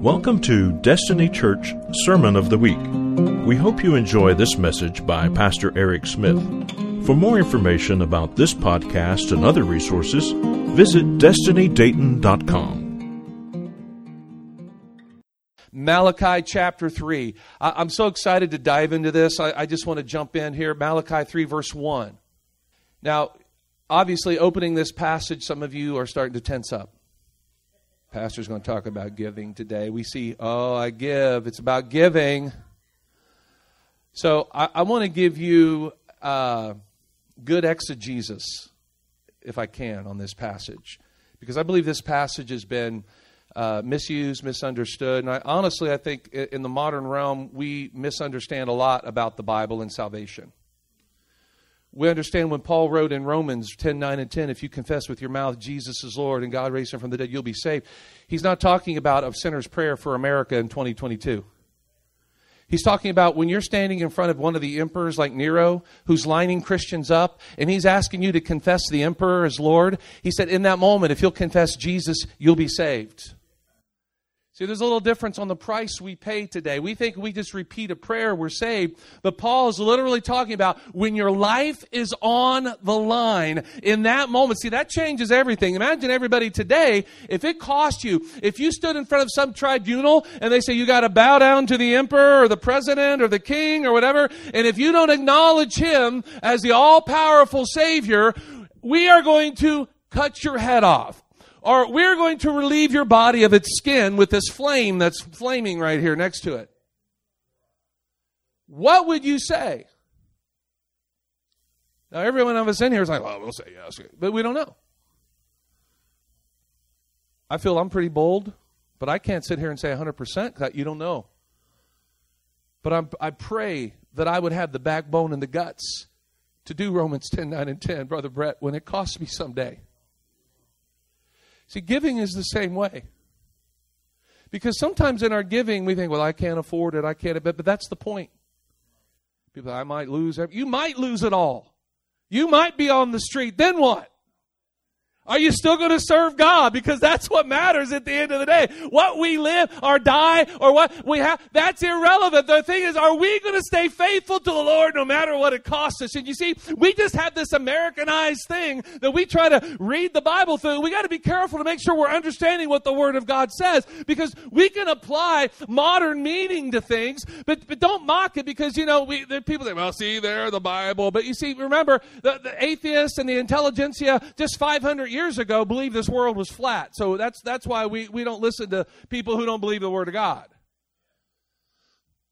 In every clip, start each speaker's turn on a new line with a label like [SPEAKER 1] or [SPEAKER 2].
[SPEAKER 1] Welcome to Destiny Church Sermon of the Week. We hope you enjoy this message by Pastor Eric Smith. For more information about this podcast and other resources, visit destinydayton.com.
[SPEAKER 2] Malachi chapter 3. I, am so excited to dive into this. I, I just want to jump in here. Malachi 3, verse 1. Now, obviously, opening this passage, some of you are starting to tense up. Pastor's going to talk about giving today. We see, oh, I give. It's about giving. So I, I want to give you uh, good exegesis, if I can, on this passage. Because I believe this passage has been uh, misused, misunderstood. And I, honestly, I think in the modern realm, we misunderstand a lot about the Bible and salvation. We understand when Paul wrote in Romans 10 9 and 10, if you confess with your mouth Jesus is Lord and God raised him from the dead, you'll be saved. He's not talking about a sinner's prayer for America in 2022. He's talking about when you're standing in front of one of the emperors like Nero, who's lining Christians up, and he's asking you to confess the emperor as Lord. He said, in that moment, if you'll confess Jesus, you'll be saved. See, there's a little difference on the price we pay today. We think we just repeat a prayer, we're saved. But Paul is literally talking about when your life is on the line in that moment. See, that changes everything. Imagine everybody today, if it cost you, if you stood in front of some tribunal and they say you got to bow down to the emperor or the president or the king or whatever, and if you don't acknowledge him as the all powerful Savior, we are going to cut your head off or we're going to relieve your body of its skin with this flame that's flaming right here next to it. What would you say? Now, every one of us in here is like, well, we'll say yes, but we don't know. I feel I'm pretty bold, but I can't sit here and say 100% that you don't know. But I'm, I pray that I would have the backbone and the guts to do Romans 10 9 and 10, Brother Brett, when it costs me someday. See, giving is the same way. Because sometimes in our giving, we think, well, I can't afford it, I can't, but, but that's the point. People, I might lose, you might lose it all. You might be on the street. Then what? Are you still going to serve God? Because that's what matters at the end of the day. What we live or die or what we have, that's irrelevant. The thing is, are we going to stay faithful to the Lord no matter what it costs us? And you see, we just have this Americanized thing that we try to read the Bible through. We got to be careful to make sure we're understanding what the Word of God says because we can apply modern meaning to things, but, but don't mock it because, you know, we, people say, well, see, there, the Bible. But you see, remember, the, the atheists and the intelligentsia just 500 years years ago believed this world was flat. So that's, that's why we, we don't listen to people who don't believe the Word of God.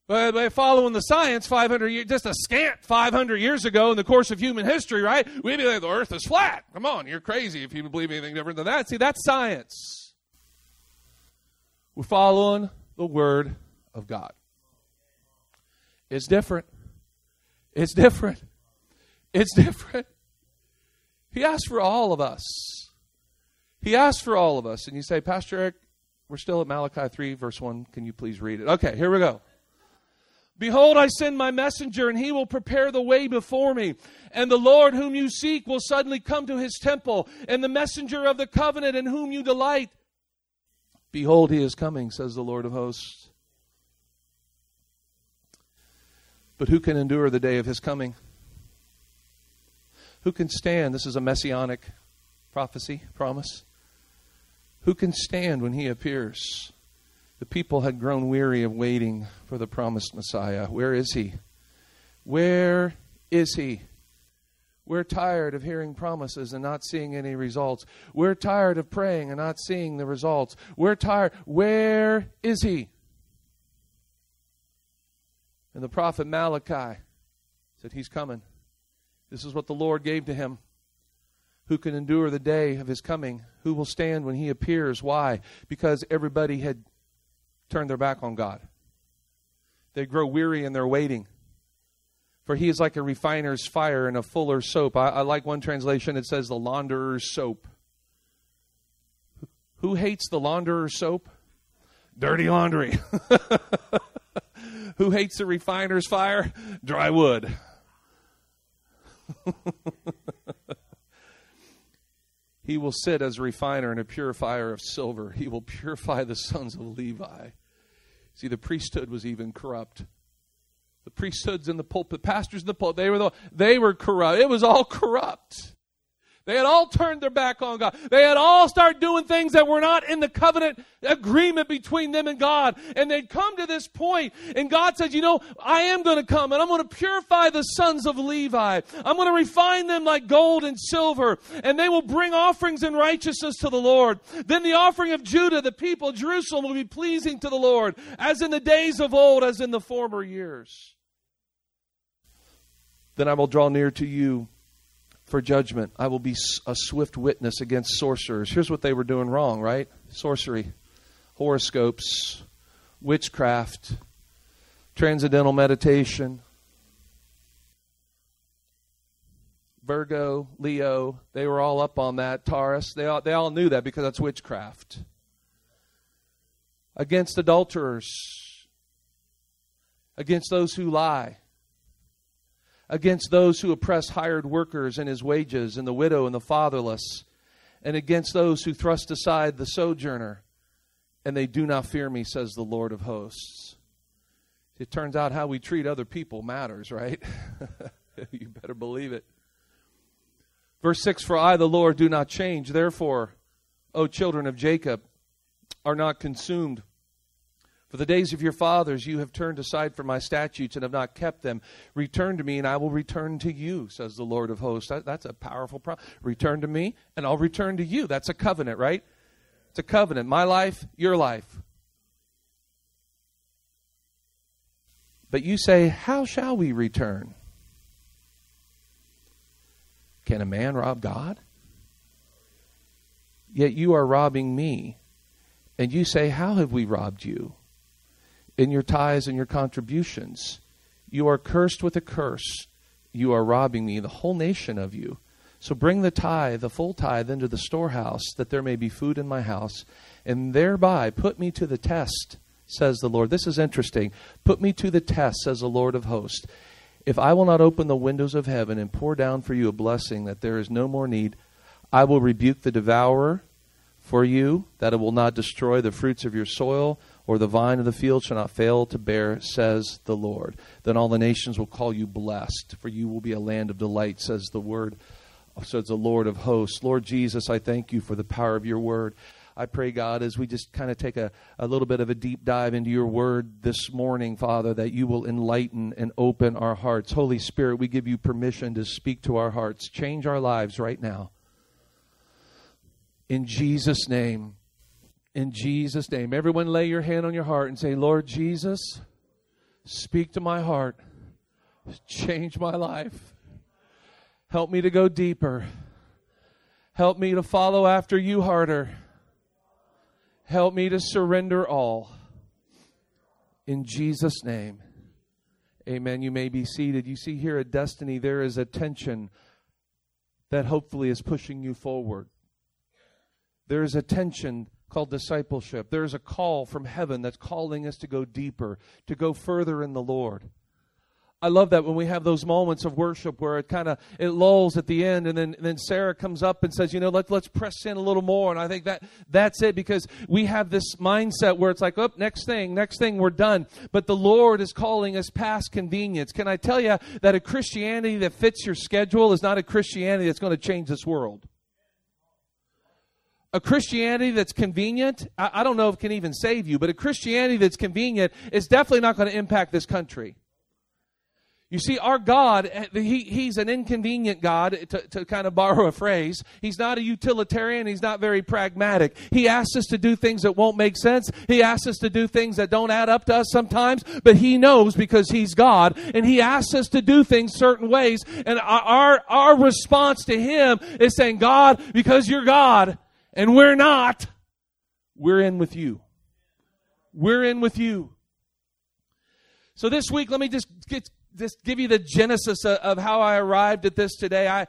[SPEAKER 2] But by following the science 500 years, just a scant 500 years ago in the course of human history, right? We'd be like, the earth is flat. Come on, you're crazy if you believe anything different than that. See, that's science. We're following the Word of God. It's different. It's different. It's different. He asked for all of us. He asked for all of us. And you say, Pastor Eric, we're still at Malachi 3, verse 1. Can you please read it? Okay, here we go. Behold, I send my messenger, and he will prepare the way before me. And the Lord whom you seek will suddenly come to his temple, and the messenger of the covenant in whom you delight. Behold, he is coming, says the Lord of hosts. But who can endure the day of his coming? Who can stand? This is a messianic prophecy, promise. Who can stand when he appears? The people had grown weary of waiting for the promised Messiah. Where is he? Where is he? We're tired of hearing promises and not seeing any results. We're tired of praying and not seeing the results. We're tired. Where is he? And the prophet Malachi said, He's coming. This is what the Lord gave to him. Who can endure the day of his coming? Who will stand when he appears? Why? Because everybody had turned their back on God. They grow weary in their waiting. For he is like a refiner's fire and a fuller's soap. I, I like one translation, it says the launderer's soap. Who hates the launderer's soap? Dirty laundry. Who hates the refiner's fire? Dry wood. He will sit as a refiner and a purifier of silver. He will purify the sons of Levi. See, the priesthood was even corrupt. The priesthoods in the pulpit, pastors in the pulpit, they were the, they were corrupt. It was all corrupt. They had all turned their back on God. They had all started doing things that were not in the covenant agreement between them and God. And they'd come to this point, and God said, You know, I am going to come and I'm going to purify the sons of Levi. I'm going to refine them like gold and silver, and they will bring offerings in righteousness to the Lord. Then the offering of Judah, the people, Jerusalem, will be pleasing to the Lord, as in the days of old, as in the former years. Then I will draw near to you for judgment. I will be a swift witness against sorcerers. Here's what they were doing wrong, right? Sorcery, horoscopes, witchcraft, transcendental meditation. Virgo, Leo, they were all up on that. Taurus, they all, they all knew that because that's witchcraft. Against adulterers, against those who lie, against those who oppress hired workers and his wages, and the widow and the fatherless, and against those who thrust aside the sojourner, and they do not fear me, says the Lord of hosts. It turns out how we treat other people matters, right? you better believe it. Verse 6 For I, the Lord, do not change. Therefore, O children of Jacob, are not consumed. For the days of your fathers you have turned aside from my statutes and have not kept them. Return to me, and I will return to you, says the Lord of hosts. That, that's a powerful promise. Return to me, and I'll return to you. That's a covenant, right? It's a covenant. My life, your life. But you say, How shall we return? Can a man rob God? Yet you are robbing me. And you say, How have we robbed you? In your tithes and your contributions. You are cursed with a curse. You are robbing me, the whole nation of you. So bring the tithe, the full tithe, into the storehouse, that there may be food in my house, and thereby put me to the test, says the Lord. This is interesting. Put me to the test, says the Lord of hosts. If I will not open the windows of heaven and pour down for you a blessing that there is no more need, I will rebuke the devourer for you, that it will not destroy the fruits of your soil or the vine of the field shall not fail to bear, says the Lord. Then all the nations will call you blessed, for you will be a land of delight, says the word, says the Lord of hosts. Lord Jesus, I thank you for the power of your word. I pray, God, as we just kind of take a, a little bit of a deep dive into your word this morning, Father, that you will enlighten and open our hearts. Holy Spirit, we give you permission to speak to our hearts. Change our lives right now. In Jesus' name in Jesus' name. Everyone, lay your hand on your heart and say, Lord Jesus, speak to my heart, change my life, help me to go deeper, help me to follow after you harder, help me to surrender all. In Jesus' name. Amen. You may be seated. You see here at Destiny, there is a tension that hopefully is pushing you forward. There is a tension called discipleship. There's a call from heaven that's calling us to go deeper, to go further in the Lord. I love that when we have those moments of worship where it kind of it lulls at the end, and then and then Sarah comes up and says, you know, let's let's press in a little more. And I think that that's it because we have this mindset where it's like, oh, next thing, next thing, we're done. But the Lord is calling us past convenience. Can I tell you that a Christianity that fits your schedule is not a Christianity that's going to change this world? A Christianity that's convenient, I, I, don't know if it can even save you, but a Christianity that's convenient is definitely not going to impact this country. You see, our God, eh, he, He's an inconvenient God, to, to kind of borrow a phrase. He's not a utilitarian. He's not very pragmatic. He asks us to do things that won't make sense. He asks us to do things that don't add up to us sometimes, but He knows because He's God, and He asks us to do things certain ways. And our, our response to Him is saying, God, because you're God, and we're not, we're in with you. We're in with you. So this week, let me just get, just give you the genesis of, of how I arrived at this today. I,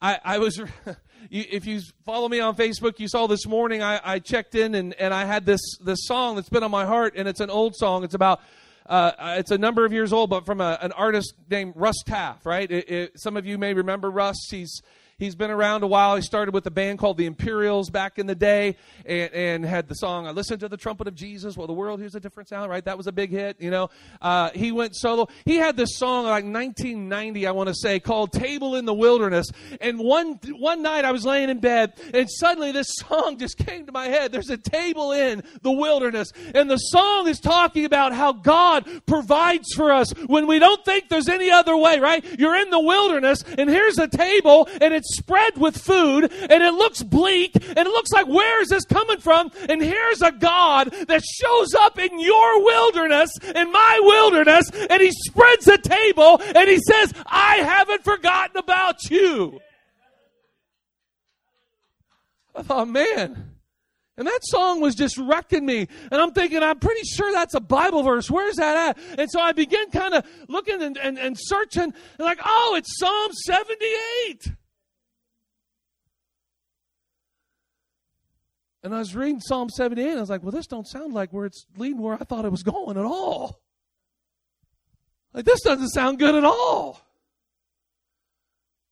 [SPEAKER 2] I, I was, if you follow me on Facebook, you saw this morning I, I checked in and, and I had this this song that's been on my heart, and it's an old song. It's about uh, it's a number of years old, but from a, an artist named Russ Taff, right? It, it, some of you may remember Russ. He's He's been around a while. He started with a band called the Imperials back in the day and, and had the song, I Listen to the Trumpet of Jesus. Well, the world hears a different sound, right? That was a big hit, you know. Uh, he went solo. He had this song like 1990, I want to say, called Table in the Wilderness. And one, one night I was laying in bed and suddenly this song just came to my head. There's a table in the wilderness. And the song is talking about how God provides for us when we don't think there's any other way, right? You're in the wilderness and here's a table and it's spread with food and it looks bleak and it looks like where is this coming from? And here's a God that shows up in your wilderness, in my wilderness, and he spreads a table and he says, I haven't forgotten about you. I thought, man, and that song was just wrecking me. And I'm thinking, I'm pretty sure that's a Bible verse. Where's that at? And so I began kind of looking and, and, and searching, and like, oh, it's Psalm 78. And I was reading Psalm 78, and I was like, well, this don't sound like where it's leading where I thought it was going at all. Like, this doesn't sound good at all.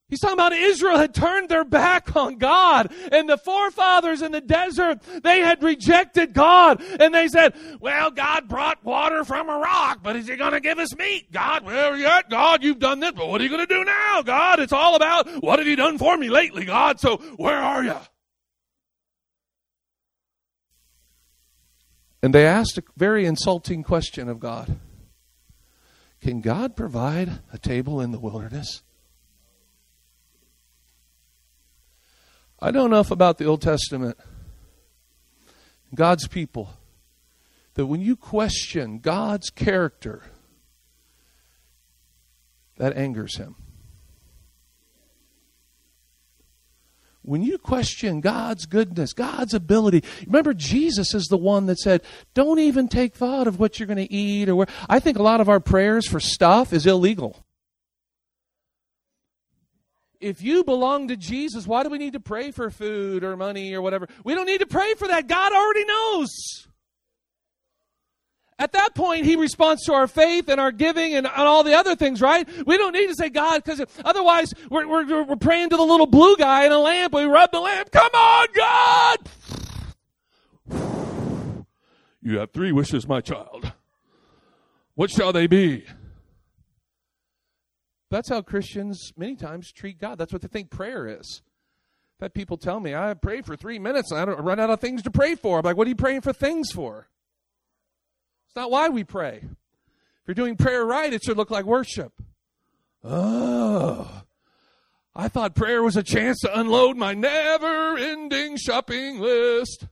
[SPEAKER 2] He's talking about Israel had turned their back on God. And the forefathers in the desert, they had rejected God. And they said, well, God brought water from a rock, but is he going to give us meat? God, well, yet, God, you've done this, but what are you going to do now? God, it's all about what have you done for me lately, God? So where are you? And they asked a very insulting question of God Can God provide a table in the wilderness? I know enough about the Old Testament, God's people, that when you question God's character, that angers him. When you question God's goodness, God's ability, remember Jesus is the one that said, "Don't even take thought of what you're going to eat or where." I think a lot of our prayers for stuff is illegal if you belong to Jesus, why do we need to pray for food or money or whatever? We don't need to pray for that. God already knows. At that point, he responds to our faith and our giving and, and all the other things, right? We don't need to say God because otherwise we're, we're, we're praying to the little blue guy in a lamp. We rub the lamp. Come on, God! You have three wishes, my child. What shall they be? That's how Christians many times treat God. That's what they think prayer is. I've had people tell me, I pray for three minutes and I run out of things to pray for. I'm like, what are you praying for things for? It's not why we pray. If you're doing prayer right, it should look like worship. Oh, I thought prayer was a chance to unload my never ending shopping list.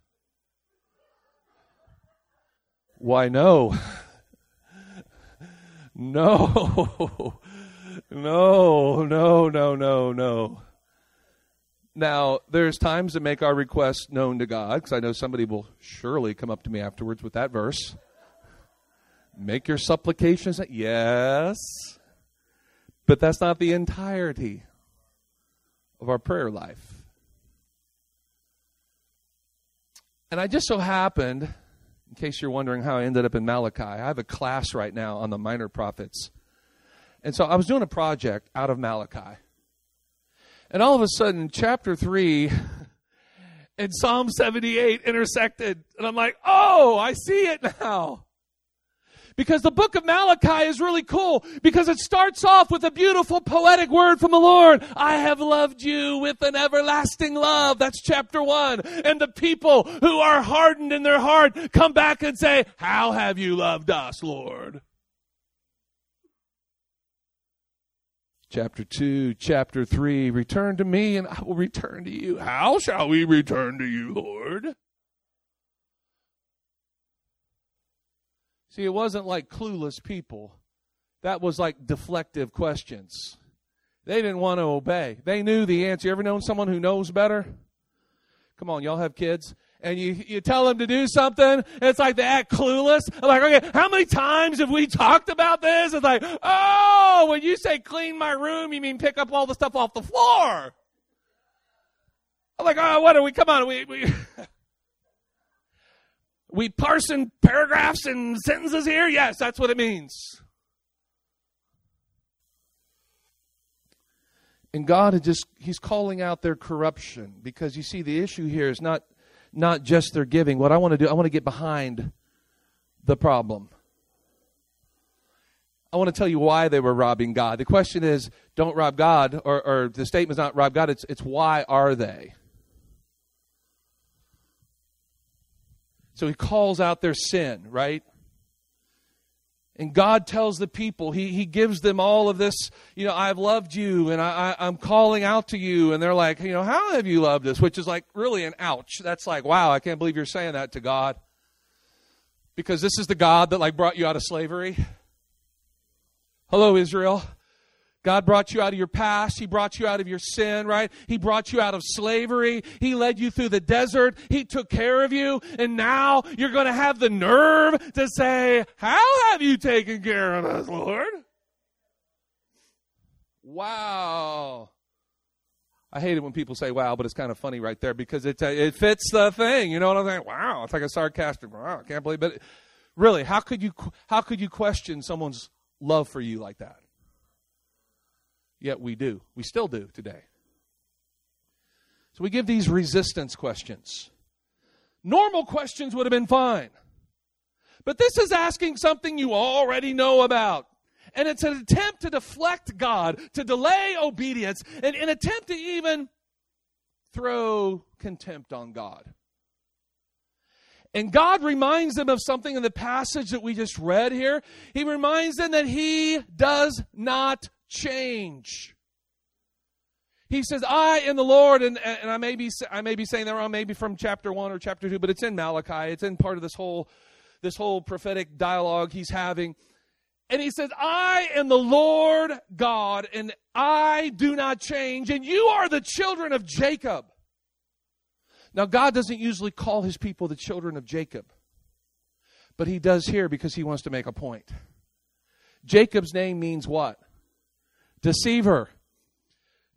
[SPEAKER 2] Why, no. No. No, no, no, no, no. Now, there's times to make our requests known to God, because I know somebody will surely come up to me afterwards with that verse. Make your supplications. Yes. But that's not the entirety of our prayer life. And I just so happened, in case you're wondering how I ended up in Malachi, I have a class right now on the minor prophets. And so I was doing a project out of Malachi. And all of a sudden, chapter 3 and Psalm 78 intersected. And I'm like, oh, I see it now. Because the book of Malachi is really cool because it starts off with a beautiful poetic word from the Lord. I have loved you with an everlasting love. That's chapter one. And the people who are hardened in their heart come back and say, How have you loved us, Lord? chapter 2, chapter 3, return to me and I will return to you. How shall we return to you, Lord? See, it wasn't like clueless people. That was like deflective questions. They didn't want to obey. They knew the answer. You ever known someone who knows better? Come on, y'all have kids and you, you tell them to do something, it's like they act clueless. I'm like, okay, how many times have we talked about this? It's like, oh, when you say clean my room, you mean pick up all the stuff off the floor. I'm like, oh, what are we? Come on, we we we parsing paragraphs and sentences here. Yes, that's what it means. And God is just he's calling out their corruption because you see the issue here is not not just their giving. What I want to do, I want to get behind the problem. I want to tell you why they were robbing God. The question is, don't rob God, or, or the statement is not rob God, it's, it's why are they? So he calls out their sin, right? And God tells the people, He, he gives them all of this, you know, I've loved you and I, I, I'm calling out to you. And they're like, you know, how have you loved us? Which is like really an ouch. That's like, wow, I can't believe you're saying that to God. Because this is the God that like brought you out of slavery. Hello, Israel. God brought you out of your past. He brought you out of your sin, right? He brought you out of slavery. He led you through the desert. He took care of you. And now you're going to have the nerve to say, How have you taken care of us, Lord? Wow. I hate it when people say wow, but it's kind of funny right there because it, uh, it fits the thing. You know what I'm saying? Wow. It's like a sarcastic, wow, I can't believe it. Really, how could you, how could you question someone's love for you like that? Yet we do. We still do today. So we give these resistance questions. Normal questions would have been fine. But this is asking something you already know about. And it's an attempt to deflect God, to delay obedience, and an attempt to even throw contempt on God. And God reminds them of something in the passage that we just read here. He reminds them that He does not change. He says, I am the Lord, and, and I, may be, I may be saying that wrong, maybe from chapter 1 or chapter 2, but it's in Malachi. It's in part of this whole, this whole prophetic dialogue he's having. And he says, I am the Lord God, and I do not change, and you are the children of Jacob. Now, God doesn't usually call his people the children of Jacob, but he does here because he wants to make a point. Jacob's name means what? Deceiver.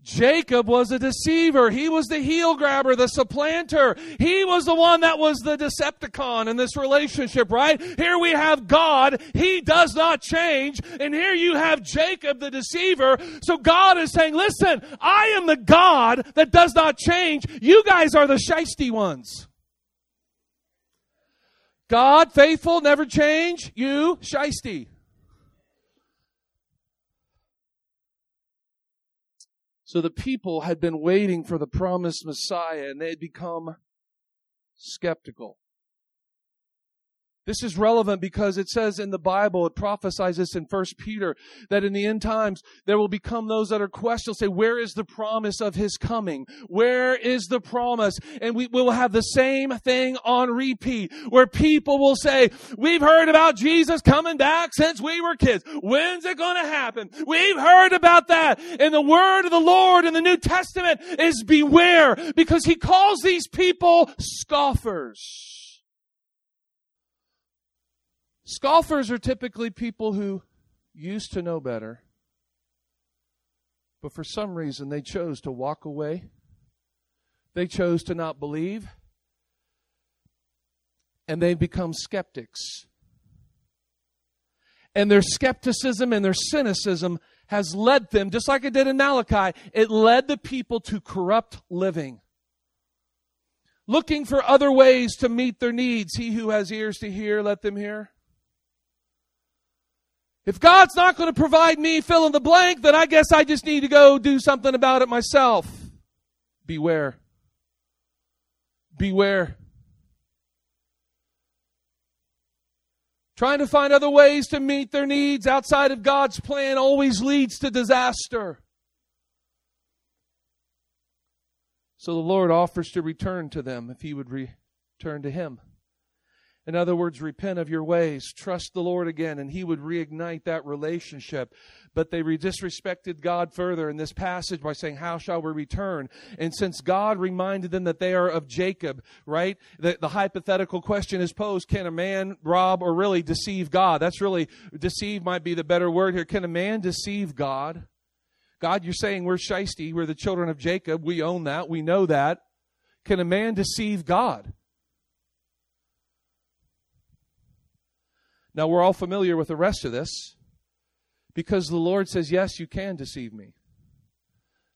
[SPEAKER 2] Jacob was a deceiver. He was the heel grabber, the supplanter. He was the one that was the Decepticon in this relationship, right? Here we have God. He does not change. And here you have Jacob, the deceiver. So God is saying, listen, I am the God that does not change. You guys are the shisty ones. God, faithful, never change. You, shisty. So the people had been waiting for the promised Messiah and they had become skeptical. This is relevant because it says in the Bible, it prophesies this in First Peter, that in the end times there will become those that are questioned, say, where is the promise of his coming? Where is the promise? And we will have the same thing on repeat, where people will say, we've heard about Jesus coming back since we were kids. When's it gonna happen? We've heard about that. And the word of the Lord in the New Testament is beware, because he calls these people scoffers. Scoffers are typically people who used to know better, but for some reason they chose to walk away. They chose to not believe, and they've become skeptics. And their skepticism and their cynicism has led them, just like it did in Malachi, it led the people to corrupt living looking for other ways to meet their needs. He who has ears to hear, let them hear. If God's not going to provide me fill in the blank, then I guess I just need to go do something about it myself. Beware. Beware. Trying to find other ways to meet their needs outside of God's plan always leads to disaster. So the Lord offers to return to them if he would return to him. In other words, repent of your ways, trust the Lord again, and He would reignite that relationship. But they disrespected God further in this passage by saying, How shall we return? And since God reminded them that they are of Jacob, right? The, the hypothetical question is posed Can a man rob or really deceive God? That's really, deceive might be the better word here. Can a man deceive God? God, you're saying we're shisty, we're the children of Jacob. We own that, we know that. Can a man deceive God? Now, we're all familiar with the rest of this because the Lord says, Yes, you can deceive me.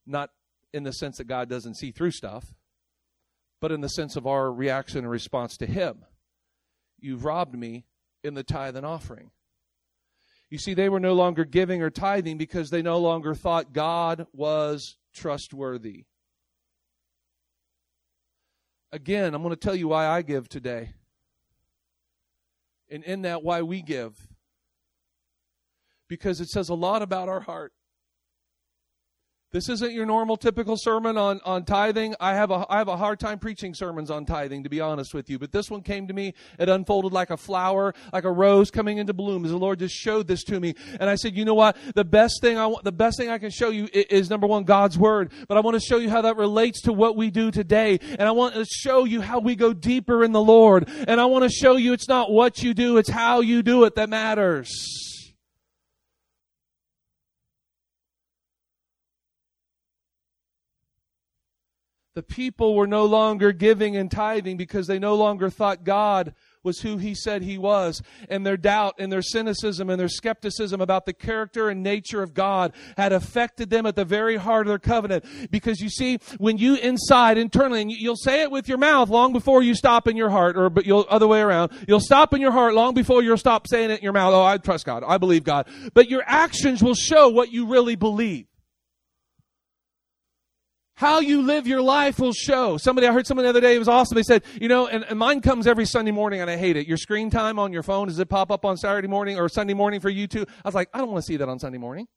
[SPEAKER 2] not in the sense that God doesn't see through stuff, but in the sense of our reaction and response to Him. You've robbed me in the tithe and offering. You see, they were no longer giving or tithing because they no longer thought God was trustworthy. Again, I'm going to tell you why I give today. And in that, why we give. Because it says a lot about our heart. This isn't your normal typical sermon on, on tithing. I have, a, I have a hard time preaching sermons on tithing, to be honest with you. But this one came to me. It unfolded like a flower, like a rose coming into bloom as the Lord just showed this to me. And I said, you know what? The best thing I want, the best thing I can show you is, is number one, God's Word. But I want to show you how that relates to what we do today. And I want to show you how we go deeper in the Lord. And I want to show you it's not what you do, it's how you do it that matters. The people were no longer giving and tithing because they no longer thought God was who he said he was. And their doubt and their cynicism and their skepticism about the character and nature of God had affected them at the very heart of their covenant. Because you see, when you inside, internally, and you'll say it with your mouth long before you stop in your heart, or but you'll other way around. You'll stop in your heart long before you'll stop saying it in your mouth. Oh, I trust God. I believe God. But your actions will show what you really believe. How you live your life will show. Somebody, I heard someone the other day, it was awesome. They said, you know, and, and, mine comes every Sunday morning and I hate it. Your screen time on your phone, does it pop up on Saturday morning or Sunday morning for you too? I was like, I don't want to see that on Sunday morning.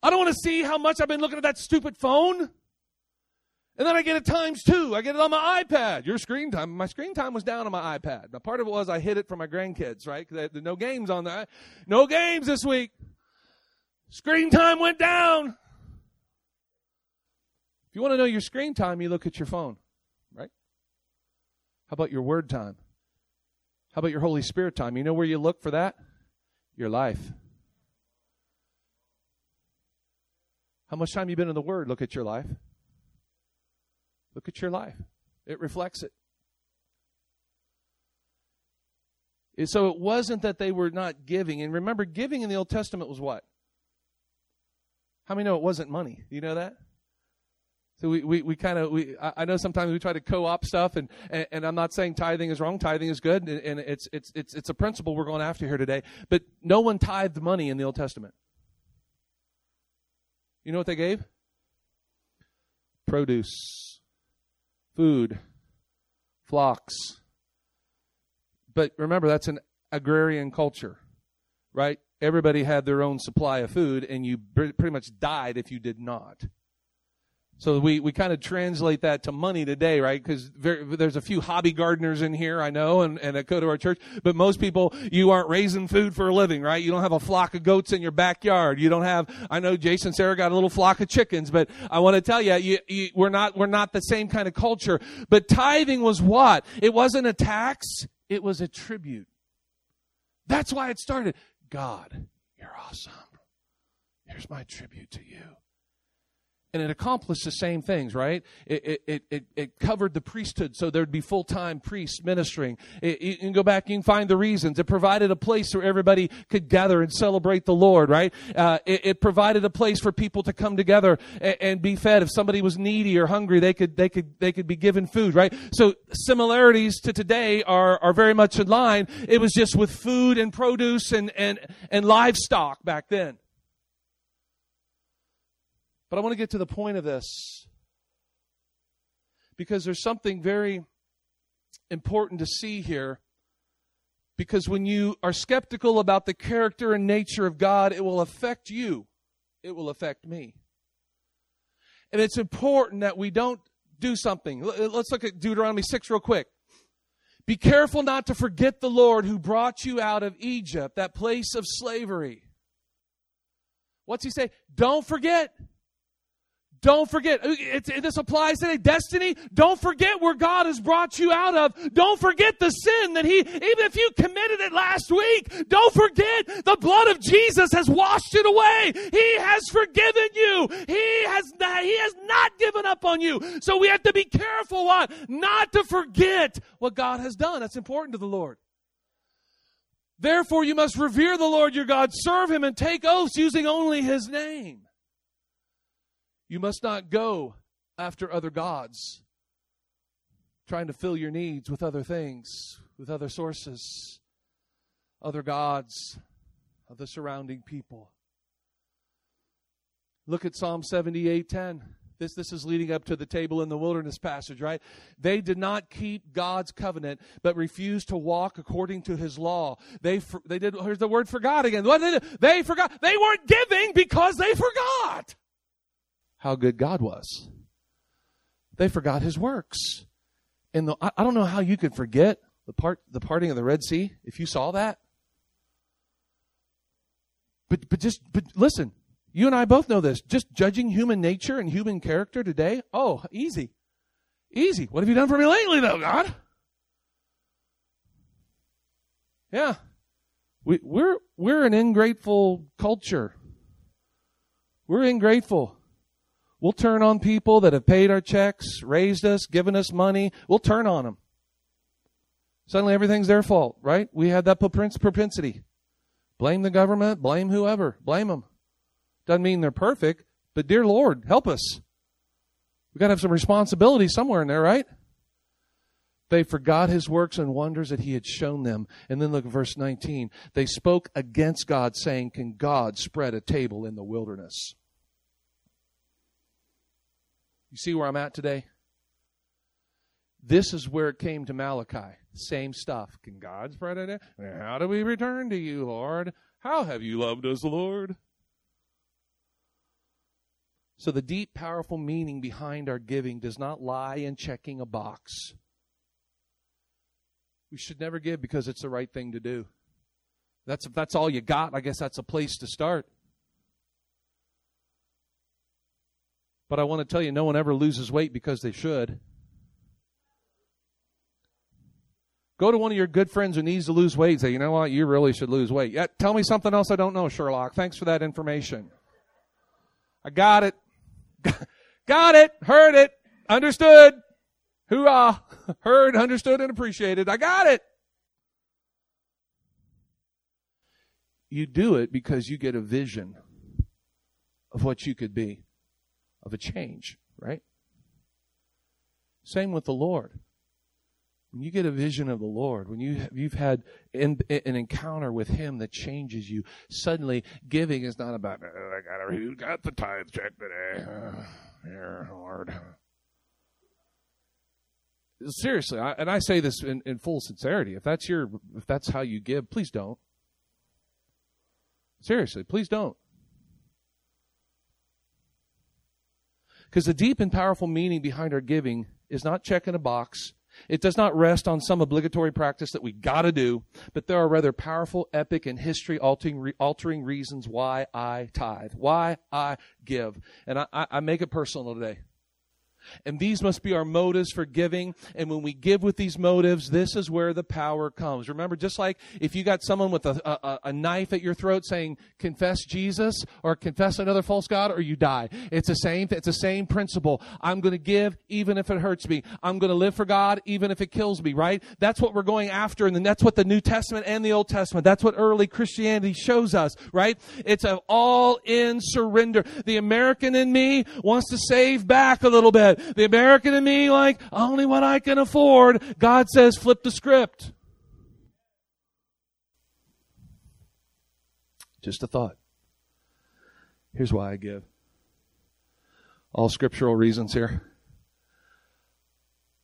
[SPEAKER 2] I don't want to see how much I've been looking at that stupid phone. And then I get it times two. I get it on my iPad. Your screen time. My screen time was down on my iPad. Now, part of it was I hid it from my grandkids, right? Because no games on that. No games this week. Screen time went down. If you want to know your screen time, you look at your phone, right? How about your word time? How about your Holy Spirit time? You know where you look for that? Your life. How much time you been in the Word? Look at your life. Look at your life. It reflects it. So it wasn't that they were not giving. And remember, giving in the Old Testament was what? How many know it wasn't money? You know that? We, we, we kind of, we, I know sometimes we try to co-op stuff and, and, and, I'm not saying tithing is wrong. Tithing is good and, and it's, it's, it's, it's a principle we're going after here today. But no one tithed money in the Old Testament. You know what they gave? Produce, food, flocks. But remember, that's an agrarian culture, right? Everybody had their own supply of food and you pretty much died if you did not. So we, we kind of translate that to money today, right? Because there's a few hobby gardeners in here, I know, and, and that go to our church. But most people, you aren't raising food for a living, right? You don't have a flock of goats in your backyard. You don't have, I know Jason Sarah got a little flock of chickens, but I want to tell you, you, you, we're not, we're not the same kind of culture. But tithing was what? It wasn't a tax. It was a tribute. That's why it started. God, you're awesome. Here's my tribute to you and it accomplished the same things, right? It, it, it, it covered the priesthood, so there'd be full-time priests ministering. It, you can go back, you can find the reasons. It provided a place where everybody could gather and celebrate the Lord, right? Uh, it, it, provided a place for people to come together and, and, be fed. If somebody was needy or hungry, they could, they could, they could be given food, right? So similarities to today are, are very much in line. It was just with food and produce and, and, and livestock back then. But I want to get to the point of this because there's something very important to see here. Because when you are skeptical about the character and nature of God, it will affect you, it will affect me. And it's important that we don't do something. Let's look at Deuteronomy 6 real quick. Be careful not to forget the Lord who brought you out of Egypt, that place of slavery. What's he say? Don't forget. Don't forget, uh, this applies today. Destiny, don't forget where God has brought you out of. Don't forget the sin that He, even if you committed it last week, don't forget the blood of Jesus has washed it away. He has forgiven you. He has, he has not given up on you. So we have to be careful what? Not to forget what God has done. That's important to the Lord. Therefore, you must revere the Lord your God, serve Him, and take oaths using only His name. You must not go after other gods, trying to fill your needs with other things, with other sources, other gods of the surrounding people. Look at Psalm 78:10. This, this is leading up to the table in the wilderness passage, right? They did not keep God's covenant, but refused to walk according to his law. They, they did, here's the word forgot again. What did they, they forgot. They weren't giving because they forgot how good God was. They forgot his works. And the, I, I don't know how you could forget the part, the parting of the Red Sea, if you saw that. But, but just, but listen, you and I both know this. Just judging human nature and human character today, oh, easy. Easy. What have you done for me lately, though, God? Yeah. We, we're, we're an ingrateful culture. We're ingrateful. We'll turn on people that have paid our checks, raised us, given us money. We'll turn on them. Suddenly everything's their fault, right? We had that propensity. Blame the government, blame whoever, blame them. Doesn't mean they're perfect, but dear Lord, help us. We've got to have some responsibility somewhere in there, right? They forgot his works and wonders that he had shown them. And then look at verse 19. They spoke against God, saying, Can God spread a table in the wilderness? You see where I'm at today? This is where it came to Malachi. Same stuff. Can God spread it? How do we return to you, Lord? How have you loved us, Lord? So, the deep, powerful meaning behind our giving does not lie in checking a box. We should never give because it's the right thing to do. That's, if that's all you got, I guess that's a place to start. But I want to tell you, no one ever loses weight because they should. Go to one of your good friends who needs to lose weight and say, you know what, you really should lose weight. Yeah, tell me something else I don't know, Sherlock. Thanks for that information. I got it. Got it, heard it, understood. Hoorah. Heard, understood, and appreciated. I got it. You do it because you get a vision of what you could be, of a change, right? Same with the Lord. When you get a vision of the Lord, when you you've had an, an encounter with Him that changes you, suddenly giving is not about oh, I got who got the tithe check today. Uh, here, Lord. Seriously, I, and I say this in, in full sincerity. If that's your, if that's how you give, please don't. Seriously, please don't. Because the deep and powerful meaning behind our giving is not checking a box it does not rest on some obligatory practice that we gotta do, but there are rather powerful, epic, and history altering, reasons why I tithe, why I give. And I, I make it personal today. And these must be our motives for giving. And when we give with these motives, this is where the power comes. Remember, just like if you got someone with a, a, a, knife at your throat saying, confess Jesus or confess another false God or you die. It's the same, it's the same principle. I'm going to give even if it hurts me. I'm going to live for God even if it kills me, right? That's what we're going after. And that's what the New Testament and the Old Testament, that's what early Christianity shows us, right? It's an all in surrender. The American in me wants to save back a little bit. The American in me, like, only what I can afford. God says, flip the script. Just a thought. Here's why I give. All scriptural reasons here.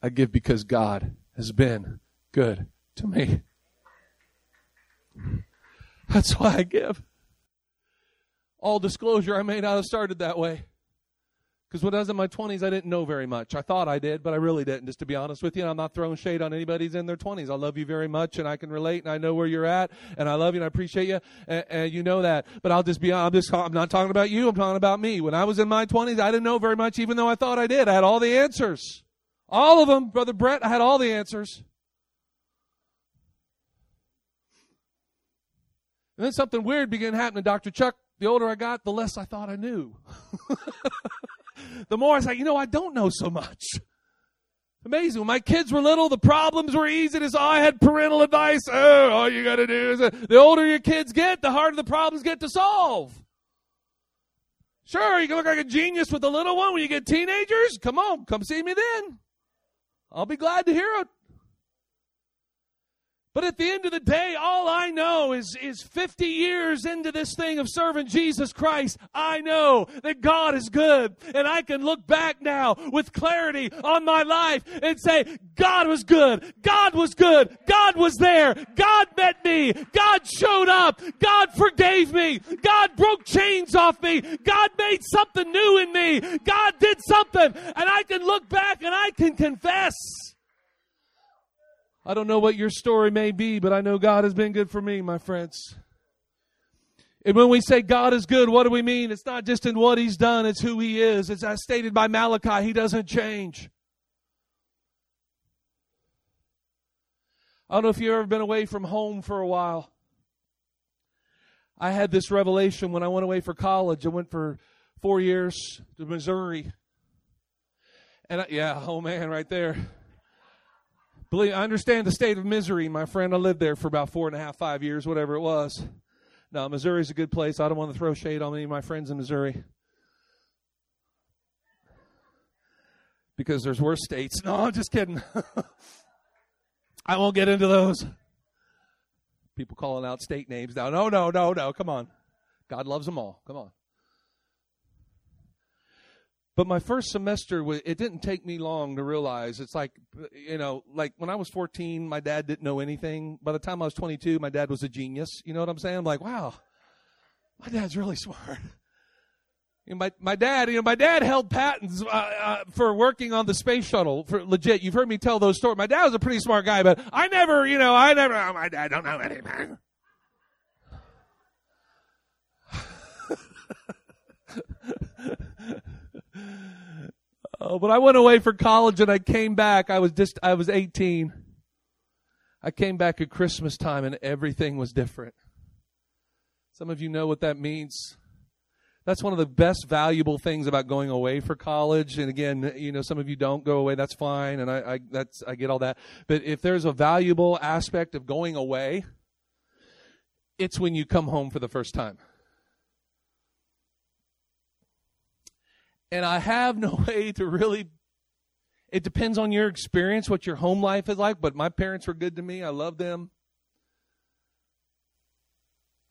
[SPEAKER 2] I give because God has been good to me. That's why I give. All disclosure, I may not have started that way. Because when I was in my 20s, I didn't know very much. I thought I did, but I really didn't, just to be honest with you. And I'm not throwing shade on anybody's in their 20s. I love you very much, and I can relate, and I know where you're at, and I love you, and I appreciate you, and, and you know that. But I'll just be, I'm just, I'm not talking about you, I'm talking about me. When I was in my 20s, I didn't know very much, even though I thought I did. I had all the answers. All of them, Brother Brett, I had all the answers. And then something weird began happening, Dr. Chuck. The older I got, the less I thought I knew. the more I like, you know, I don't know so much. Amazing. When my kids were little, the problems were easy. As I had parental advice. Oh, all you got to do is uh, the older your kids get, the harder the problems get to solve. Sure, you can look like a genius with a little one when you get teenagers. Come on, come see me then. I'll be glad to hear it. But at the end of the day, all I know is, is 50 years into this thing of serving Jesus Christ, I know that God is good. And I can look back now with clarity on my life and say, God was good. God was good. God was there. God met me. God showed up. God forgave me. God broke chains off me. God made something new in me. God did something. And I can look back and I can confess. I don't know what your story may be, but I know God has been good for me, my friends. And when we say God is good, what do we mean? It's not just in what He's done, it's who He is. It's as stated by Malachi, He doesn't change. I don't know if you've ever been away from home for a while. I had this revelation when I went away for college. I went for four years to Missouri. And I, yeah, oh man, right there. Believe, I understand the state of misery, my friend. I lived there for about four and a half, five years, whatever it was. Now, Missouri's a good place. I don't want to throw shade on any of my friends in Missouri. Because there's worse states. No, I'm just kidding. I won't get into those. People calling out state names now. No, no, no, no. Come on. God loves them all. Come on. But my first semester, it didn't take me long to realize it's like, you know, like when I was 14, my dad didn't know anything. By the time I was 22, my dad was a genius. You know what I'm saying? I'm like, wow, my dad's really smart. You know, my my dad, you know, my dad held patents uh, uh, for working on the space shuttle. For legit, you've heard me tell those stories. My dad was a pretty smart guy, but I never, you know, I never. Oh, my dad don't know anything. Uh, oh, but I went away for college and I came back. I was just, I was 18. I came back at Christmas time and everything was different. Some of you know what that means. That's one of the best valuable things about going away for college. And again, you know, some of you don't go away. That's fine. And I, I that's, I get all that. But if there's a valuable aspect of going away, it's when you come home for the first time. And I have no way to really it depends on your experience, what your home life is like, but my parents were good to me. I love them.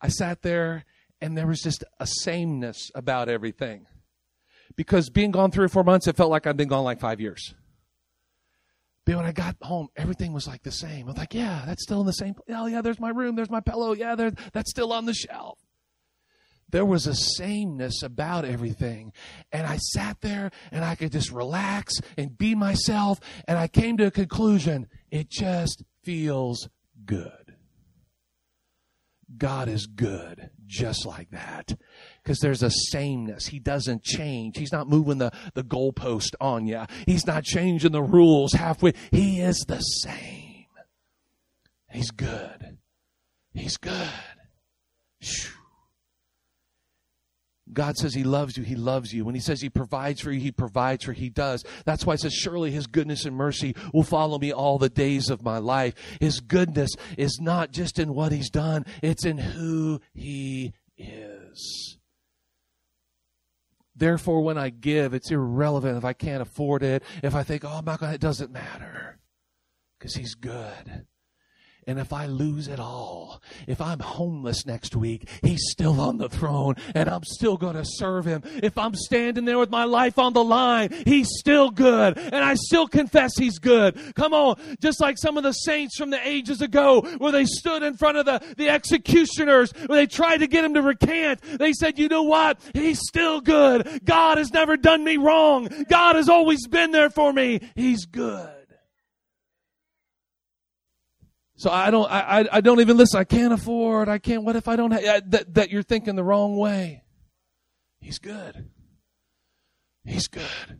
[SPEAKER 2] I sat there and there was just a sameness about everything. Because being gone three or four months, it felt like I'd been gone like five years. But when I got home, everything was like the same. I was like, yeah, that's still in the same place. Oh, yeah, there's my room. There's my pillow. Yeah, that's still on the shelf there was a sameness about everything. And I sat there and I could just relax and be myself. And I came to a conclusion it just feels good. God is good just like that. Because there's a sameness. He doesn't change. He's not moving the, the goalpost on you. He's not changing the rules halfway. He is the same. He's good. He's good. Whew. God says He loves you, He loves you. When He says He provides for you, He provides for you, He does. That's why it says, Surely His goodness and mercy will follow me all the days of my life. His goodness is not just in what He's done, it's in who He is. Therefore, when I give, it's irrelevant if I can't afford it, if I think, oh, I'm not going to, it doesn't matter. Because He's good. And if I lose it all, if I'm homeless next week, he's still on the throne and I'm still going to serve him. If I'm standing there with my life on the line, he's still good and I still confess he's good. Come on. Just like some of the saints from the ages ago where they stood in front of the, the executioners, where they tried to get him to recant. They said, you know what? He's still good. God has never done me wrong. God has always been there for me. He's good. So I don't, I, I don't even listen. I can't afford. I can't. What if I don't have that? That you're thinking the wrong way. He's good. He's good.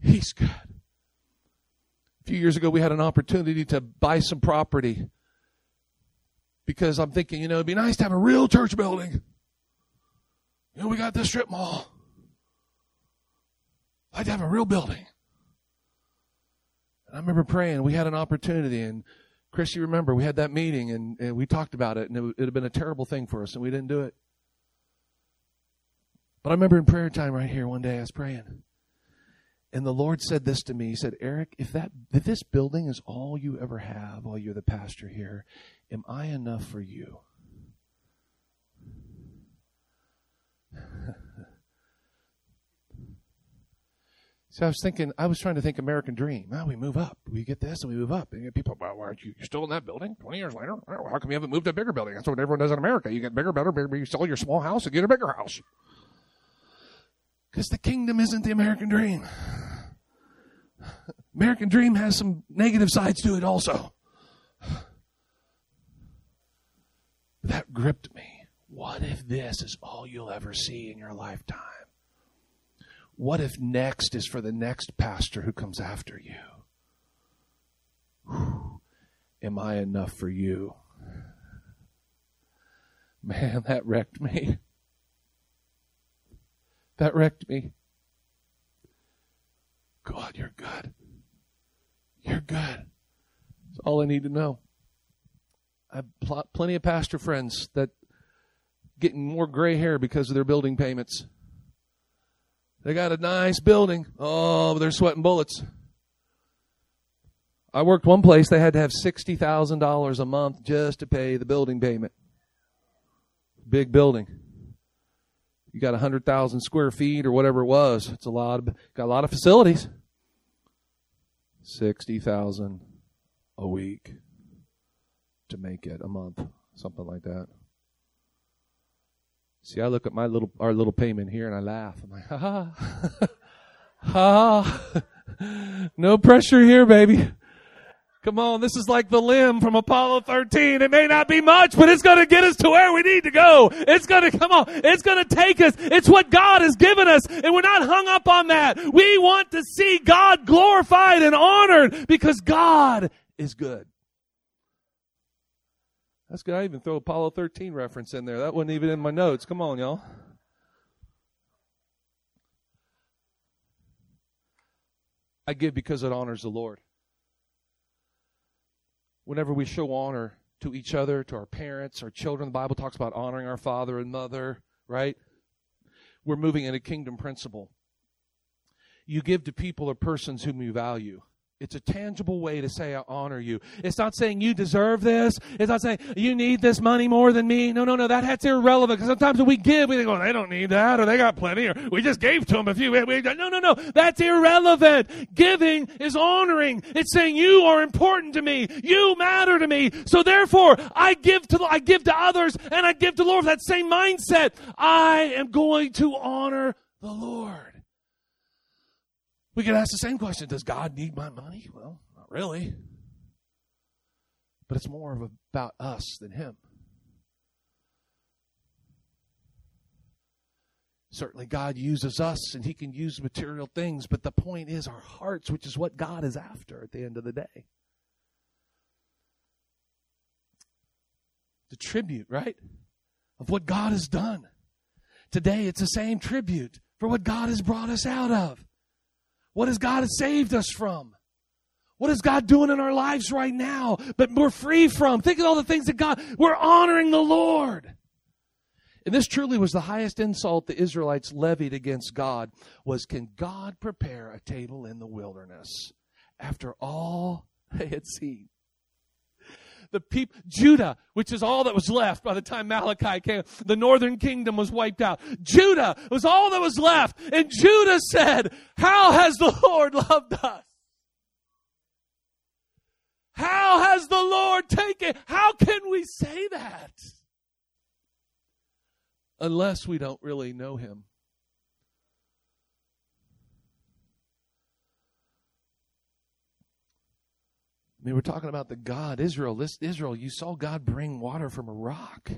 [SPEAKER 2] He's good. A few years ago, we had an opportunity to buy some property because I'm thinking, you know, it'd be nice to have a real church building. You know, we got this strip mall. I'd have a real building. And I remember praying. We had an opportunity, and Chris, you remember we had that meeting and, and we talked about it, and it would have been a terrible thing for us, and we didn't do it. But I remember in prayer time right here one day I was praying. And the Lord said this to me. He said, Eric, if that if this building is all you ever have while you're the pastor here, am I enough for you? So I was thinking, I was trying to think American dream. Now we move up. We get this and we move up. And people, well, why aren't you you're still in that building 20 years later? Well, how come you haven't moved to a bigger building? That's what everyone does in America. You get bigger, better, bigger, you sell your small house and get a bigger house. Because the kingdom isn't the American dream. American dream has some negative sides to it also. That gripped me. What if this is all you'll ever see in your lifetime? What if next is for the next pastor who comes after you? Whew. Am I enough for you? Man, that wrecked me. That wrecked me. God, you're good. You're good. That's all I need to know. I have pl- plenty of pastor friends that getting more gray hair because of their building payments. They got a nice building. Oh, but they're sweating bullets. I worked one place, they had to have $60,000 a month just to pay the building payment. Big building. You got 100,000 square feet or whatever it was. It's a lot of, got a lot of facilities. 60,000 a week to make it a month, something like that. See, I look at my little our little payment here and I laugh. I'm like, ha ha, ha. no pressure here, baby. Come on, this is like the LEM from Apollo 13. It may not be much, but it's to get us to where we need to go. It's to come on. It's to take us. It's what God has given us, and we're not hung up on that. We want to see God glorified and honored because God is good. That's good. I even throw Apollo 13 reference in there. That wasn't even in my notes. Come on, y'all. I give because it honors the Lord. Whenever we show honor to each other, to our parents, our children, the Bible talks about honoring our father and mother, right? We're moving in a kingdom principle. You give to people or persons whom you value. It's a tangible way to say I honor you. It's not saying you deserve this. It's not saying you need this money more than me. No, no, no. That, that's irrelevant. Because sometimes when we give, we think, oh, they don't need that, or they got plenty, or we just gave to them a few. We, we, no, no, no. That's irrelevant. Giving is honoring. It's saying you are important to me. You matter to me. So therefore, I give to I give to others, and I give to the Lord. That same mindset. I am going to honor the Lord. We could ask the same question Does God need my money? Well, not really. But it's more of about us than Him. Certainly, God uses us and He can use material things, but the point is our hearts, which is what God is after at the end of the day. The tribute, right? Of what God has done. Today, it's the same tribute for what God has brought us out of. What has God saved us from? What is God doing in our lives right now? But we're free from. Think of all the things that God, we're honoring the Lord. And this truly was the highest insult the Israelites levied against God was can God prepare a table in the wilderness after all they had seen? The people, Judah, which is all that was left by the time Malachi came, the northern kingdom was wiped out. Judah was all that was left. And Judah said, How has the Lord loved us? How has the Lord taken? How can we say that? Unless we don't really know him. I mean, we're talking about the God, Israel. This Israel, you saw God bring water from a rock.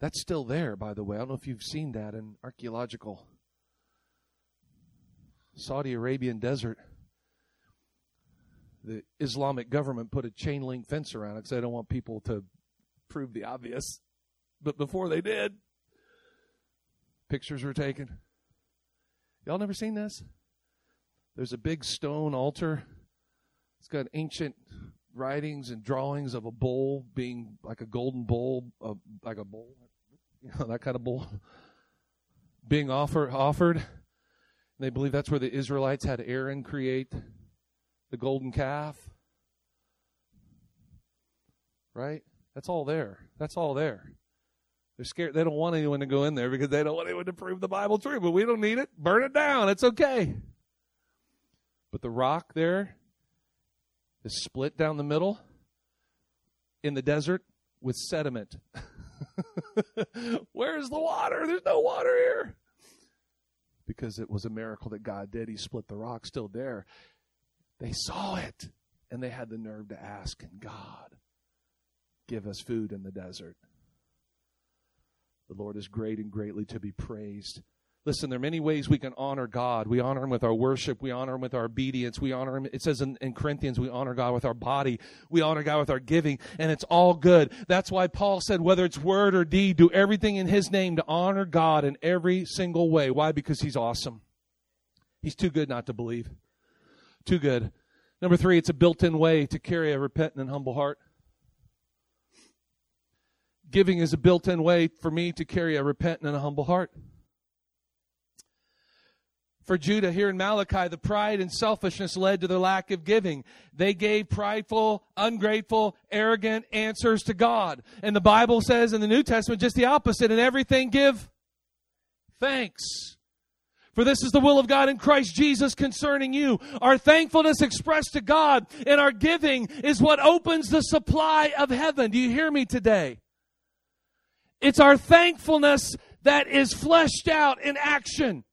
[SPEAKER 2] That's still there, by the way. I don't know if you've seen that in archaeological Saudi Arabian desert. The Islamic government put a chain link fence around it because they don't want people to prove the obvious. But before they did, pictures were taken. Y'all never seen this? There's a big stone altar it's got ancient writings and drawings of a bull being like a golden bull, uh, like a bull, you know, that kind of bull. being offer, offered. They believe that's where the Israelites had Aaron create the golden calf. Right? That's all there. That's all there. They're scared. They don't want anyone to go in there because they don't want anyone to prove the Bible true, but we don't need it. Burn it down. It's okay. But the rock there is split down the middle in the desert with sediment. Where's the water? There's no water here. Because it was a miracle that God did. He split the rock, still there. They saw it, and they had the nerve to ask, and God, give us food in the desert. The Lord is great and greatly to be praised. Listen, there are many ways we can honor God. We honor Him with our worship. We honor Him with our obedience. We honor Him. It says in, in, Corinthians, we honor God with our body. We honor God with our giving, and it's all good. That's why Paul said, whether it's word or deed, do everything in His name to honor God in every single way. Why? Because He's awesome. He's too good not to believe. Too good. Number three, it's a built in way to carry a repentant and humble heart. Giving is a built in way for me to carry a repentant and a humble heart for Judah here in Malachi, the pride and selfishness led to their lack of giving. They gave prideful, ungrateful, arrogant answers to God. And the Bible says in the New Testament just the opposite. In everything, give thanks. For this is the will of God in Christ Jesus concerning you. Our thankfulness expressed to God and our giving is what opens the supply of heaven. Do you hear me today? It's our thankfulness that is fleshed out in action.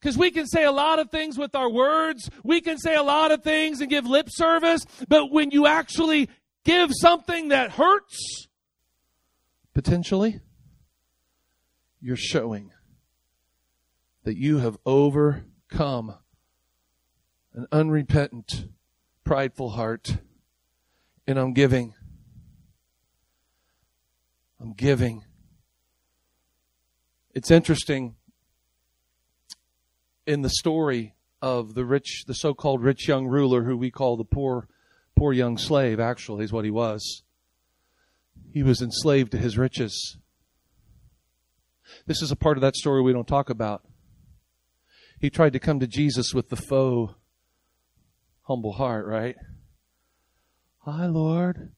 [SPEAKER 2] Because we can say a lot of things with our words, we can say a lot of things and give lip service, but when you actually give something that hurts, potentially, you're showing that you have overcome an unrepentant, prideful heart. And I'm giving. I'm giving. It's interesting in the story of the rich, the so-called rich young ruler who we call the poor, poor young slave, actually is what he was. He was enslaved to his riches. This is a part of that story we don't talk about. He tried to come to Jesus with the faux humble heart, right? Hi, Lord.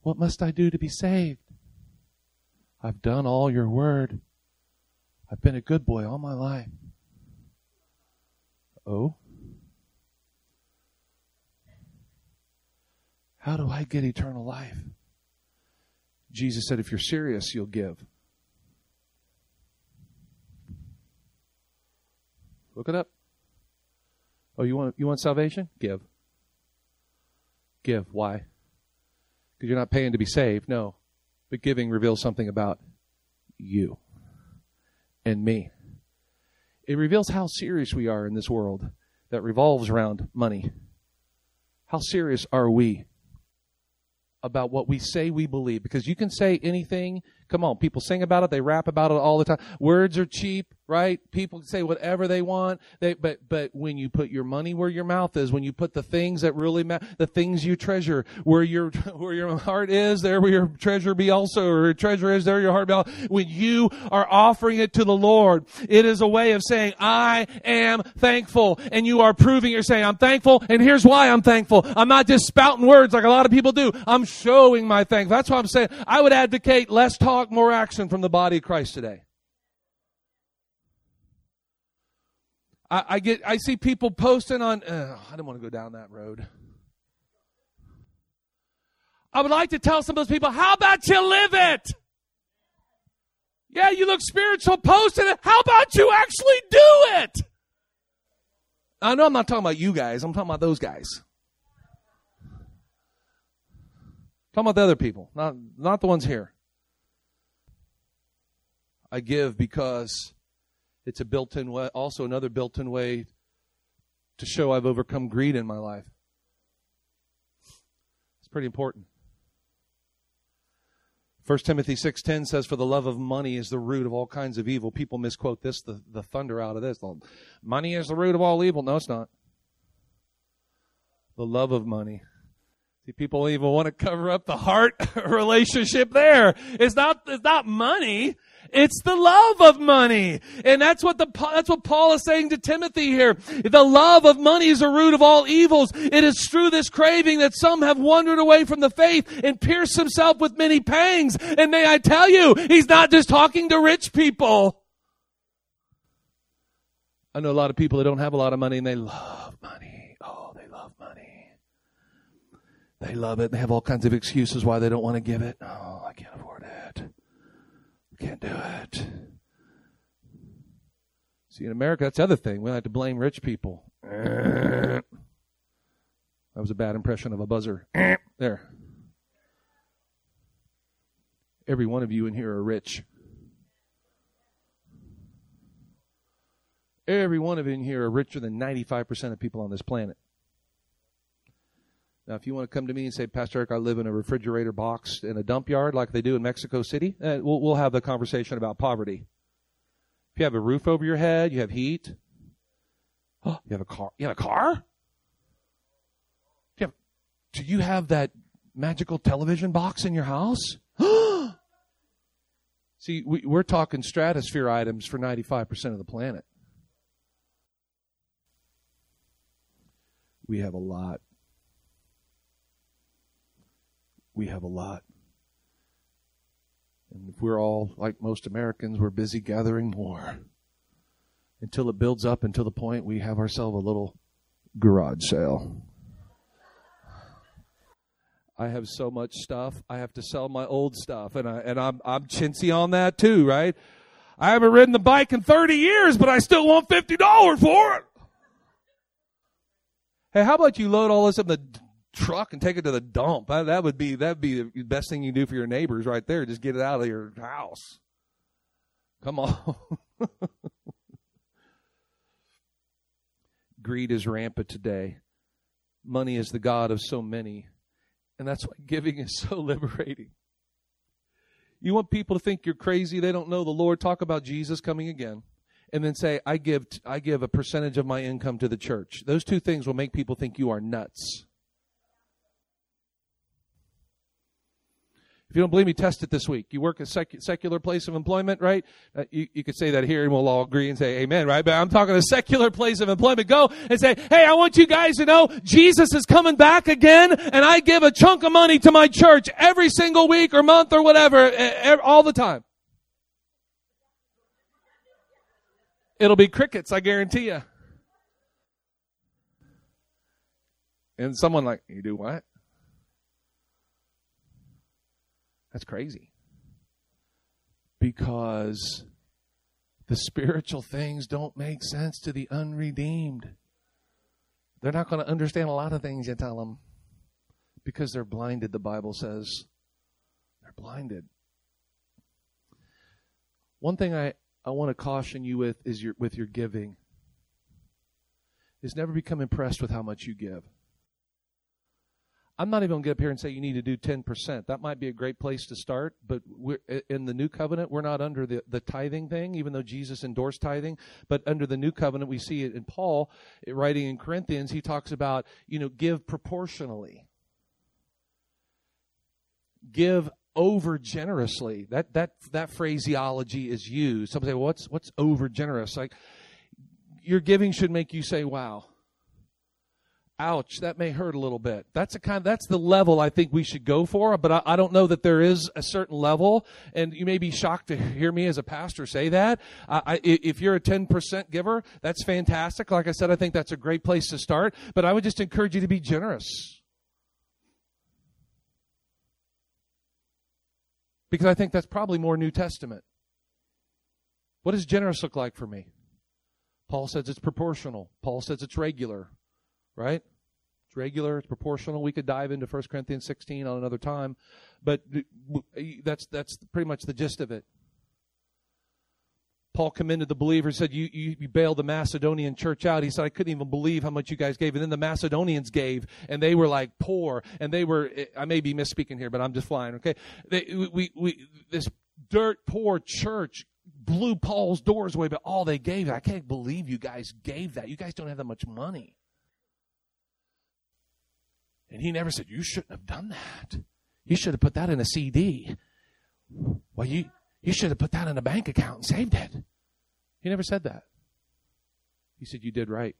[SPEAKER 2] What must I do to be saved? I've done all your word. I've been a good boy all my life. Oh? How do I get eternal life? Jesus said, if you're serious, you'll give. Look it up. Oh, you want you want salvation? Give. Give. Why? Because you're not paying to be saved. No. But giving reveals something about you and me. It reveals how serious we are in this world that revolves around money. How serious are we about what we say we believe? Because you can say anything. Come on, people sing about it, they rap about it all the time. Words are cheap right? People say whatever they want. They, but, but when you put your money where your mouth is, when you put the things that really matter, the things you treasure, where your, where your heart is, there where your treasure be also, or your treasure is, there your heart be also. When you are offering it to the Lord, it is a way of saying, I am thankful. And you are proving you're saying, I'm thankful, and here's why I'm thankful. I'm not just spouting words like a lot of people do. I'm showing my thanks. That's why I'm saying I would advocate less talk, more action from the body of Christ today. I, I get I see people posting on uh, I don't want to go down that road. I would like to tell some of those people, how about you live it? Yeah, you look spiritual posting it. How about you actually do it? I know I'm not talking about you guys. I'm talking about those guys. I'm talking about the other people, not not the ones here. I give because it's a built in way, also another built in way to show I've overcome greed in my life. It's pretty important. 1 Timothy 6:10 says for the love of money is the root of all kinds of evil. People misquote this the, the thunder out of this. Money is the root of all evil. No, it's not. The love of money. See, people even want to cover up the heart relationship there. It's not it's not money. It's the love of money. And that's what the, that's what Paul is saying to Timothy here. The love of money is the root of all evils. It is through this craving that some have wandered away from the faith and pierced himself with many pangs. And may I tell you, he's not just talking to rich people. I know a lot of people that don't have a lot of money and they love money. Oh, they love money. They love it. They have all kinds of excuses why they don't want to give it. Oh, I can't afford it. Can't do it. See, in America, that's the other thing. We like to blame rich people. That was a bad impression of a buzzer. There. Every one of you in here are rich. Every one of you in here are richer than 95% of people on this planet. Now, if you want to come to me and say, Pastor Eric, I live in a refrigerator box in a dump yard like they do in Mexico City, uh, we'll, we'll have the conversation about poverty. If you have a roof over your head, you have heat. Oh, you have a car. You have a car? You have, do you have that magical television box in your house? See, we, we're talking stratosphere items for 95% of the planet. We have a lot. We have a lot. And if we're all like most Americans, we're busy gathering more until it builds up until the point we have ourselves a little garage sale. I have so much stuff. I have to sell my old stuff, and I and I'm I'm chintzy on that too, right? I haven't ridden the bike in 30 years, but I still want fifty dollars for it. Hey, how about you load all this in the truck and take it to the dump? That would be that'd be the best thing you do for your neighbors right there. Just get it out of your house. Come on. Greed is rampant today. Money is the god of so many. And that's why giving is so liberating. You want people to think you're crazy, they don't know the Lord. Talk about Jesus coming again and then say, I give, I give a percentage of my income to the church. Those two things will make people think you are nuts. If you don't believe me, test it this week. You work a sec- secular place of employment, right? Uh, you, you could say that here and we'll all agree and say amen, right? But I'm talking a secular place of employment. Go and say, hey, I want you guys to know Jesus is coming back again and I give a chunk of money to my church every single week or month or whatever, all the time. It'll be crickets, I guarantee you. And someone like, you do what? That's crazy. Because the spiritual things don't make sense to the unredeemed. They're not going to understand a lot of things you tell them because they're blinded, the Bible says. They're blinded. One thing I, I want to caution you with is your with your giving is never become impressed with how much you give. I'm not even going to get up here and say you need to do 10%. That might be a great place to start, but in the new covenant, we're not under the, the tithing thing, even though Jesus endorsed tithing. But under the new covenant, we see it in Paul writing in Corinthians, he talks about, you know, give proportionally. Give over generously. That that that phraseology is used. Some say, well, "What's what's over generous?" Like your giving should make you say, "Wow." Ouch, that may hurt a little bit. That's a kind. Of, that's the level I think we should go for. But I, I don't know that there is a certain level. And you may be shocked to hear me as a pastor say that. I, if you're a ten percent giver, that's fantastic. Like I said, I think that's a great place to start. But I would just encourage you to be generous. Because I think that's probably more New Testament. What does generous look like for me? Paul says it's proportional. Paul says it's regular, right? It's regular, it's proportional. We could dive into 1 Corinthians 16 on another time, but that's that's pretty much the gist of it. Paul commended the believers, and said, you, you, you, bailed the Macedonian church out. He said, I couldn't even believe how much you guys gave. And then the Macedonians gave, and they were like poor, and they were, I may be misspeaking here, but I'm just flying, okay? They, we, we, this dirt poor church blew Paul's doors away, but all they gave, I can't believe you guys gave that. You guys don't have that much money. And he never said, You shouldn't have done that. You should have put that in a CD. Well, you, You should have put that in a bank account and saved it. He never said that. He said, You did right.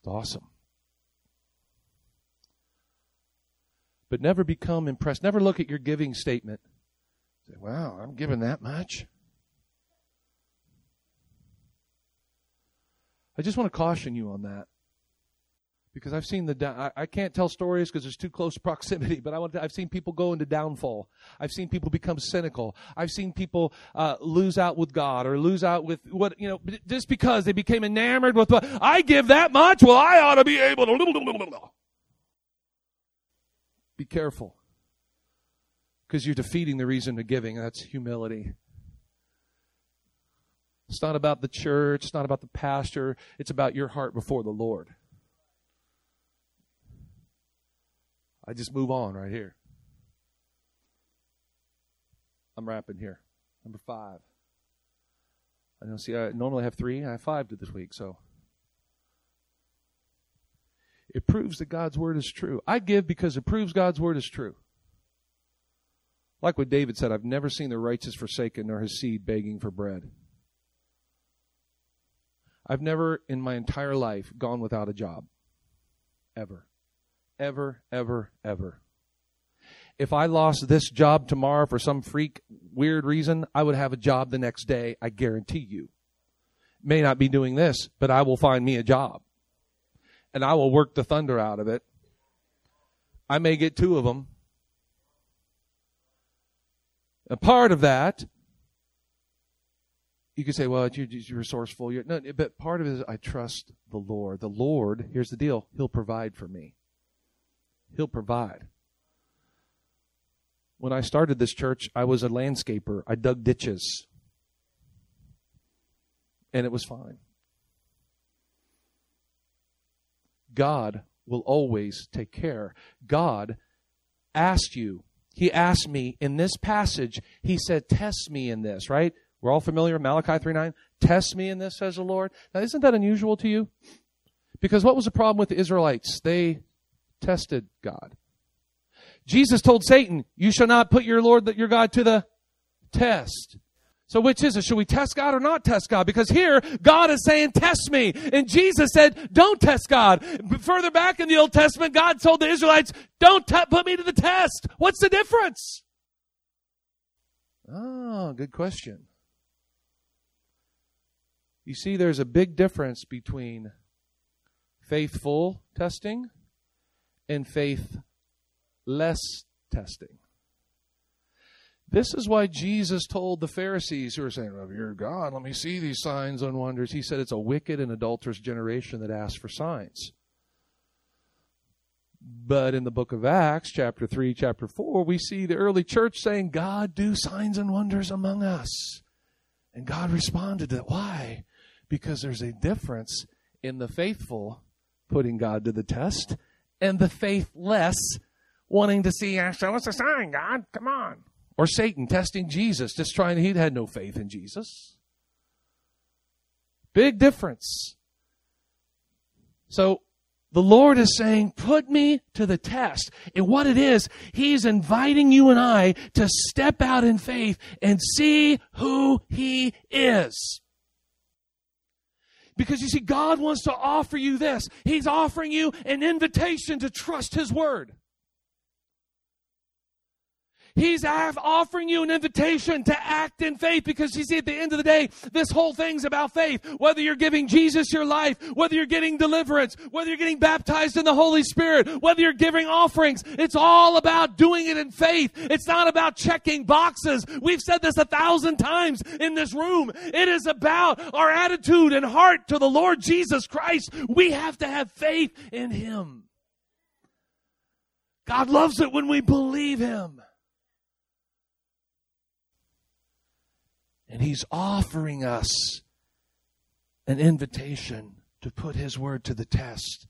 [SPEAKER 2] It's awesome. But never become impressed. Never look at your giving statement. Say, wow, I'm giving that much. I just want to caution you on that because I've seen the I, I can't tell stories because there's too close proximity. But I want to, I've seen people go into downfall. I've seen people become cynical. I've seen people uh, lose out with God or lose out with what you know just because they became enamored with what I give that much. Well, I ought to be able to. Be careful because you're defeating the reason of giving. That's humility. It's not about the church. It's not about the pastor. It's about your heart before the Lord. I just move on right here. I'm wrapping here. Number five. I don't see. I normally have three. I have five to this week, so it proves that God's word is true. I give because it proves God's word is true. Like what David said, I've never seen the righteous forsaken nor his seed begging for bread. I've never in my entire life gone without a job. Ever ever, ever, ever. If I lost this job tomorrow for some freak weird reason, I would have a job the next day, I guarantee you. May not be doing this, but I will find me a job. And I will work the thunder out of it. I may get two of them. A part of that, you could say, well, you're, you're resourceful. You're, no, but part of it is I trust the Lord. The Lord, here's the deal, He'll provide for me. He'll provide. When I started this church, I was a landscaper. I dug ditches. And it was fine. God will always take care. God asked you, He asked me in this passage, He said, Test me in this, right? We're all familiar Malachi 3 9. Test me in this, says the Lord. Now, isn't that unusual to you? Because what was the problem with the Israelites? They tested God. Jesus told Satan, You shall not put your Lord, your God, to the test. So which is it? Should we test God or not test God? Because here, God is saying, test me. And Jesus said, don't test God. Further back in the Old Testament, God told the Israelites, don't put me to the test. What's the difference? Oh, good question. You see, there's a big difference between faithful testing and faith less testing. This is why Jesus told the Pharisees who were saying, you're God, let me see these signs and wonders. He said it's a wicked and adulterous generation that asks for signs. But in the book of Acts, chapter 3, chapter 4, we see the early church saying, God, do signs and wonders among us. And God responded to that. Why? Because there's a difference in the faithful putting God to the test and the faithless wanting to see, show us a sign, God, come on. Or Satan testing Jesus, just trying, he had no faith in Jesus. Big difference. So the Lord is saying, put me to the test. And what it is, He's inviting you and I to step out in faith and see who He is. Because you see, God wants to offer you this. He's offering you an invitation to trust His Word. He's offering you an invitation to act in faith because you see, at the end of the day, this whole thing's about faith. Whether you're giving Jesus your life, whether you're getting deliverance, whether you're getting baptized in the Holy Spirit, whether you're giving offerings, it's all about doing it in faith. It's not about checking boxes. We've said this a thousand times in this room. It is about our attitude and heart to the Lord Jesus Christ. We have to have faith in Him. God loves it when we believe Him. And He's offering us an invitation to put His word to the test.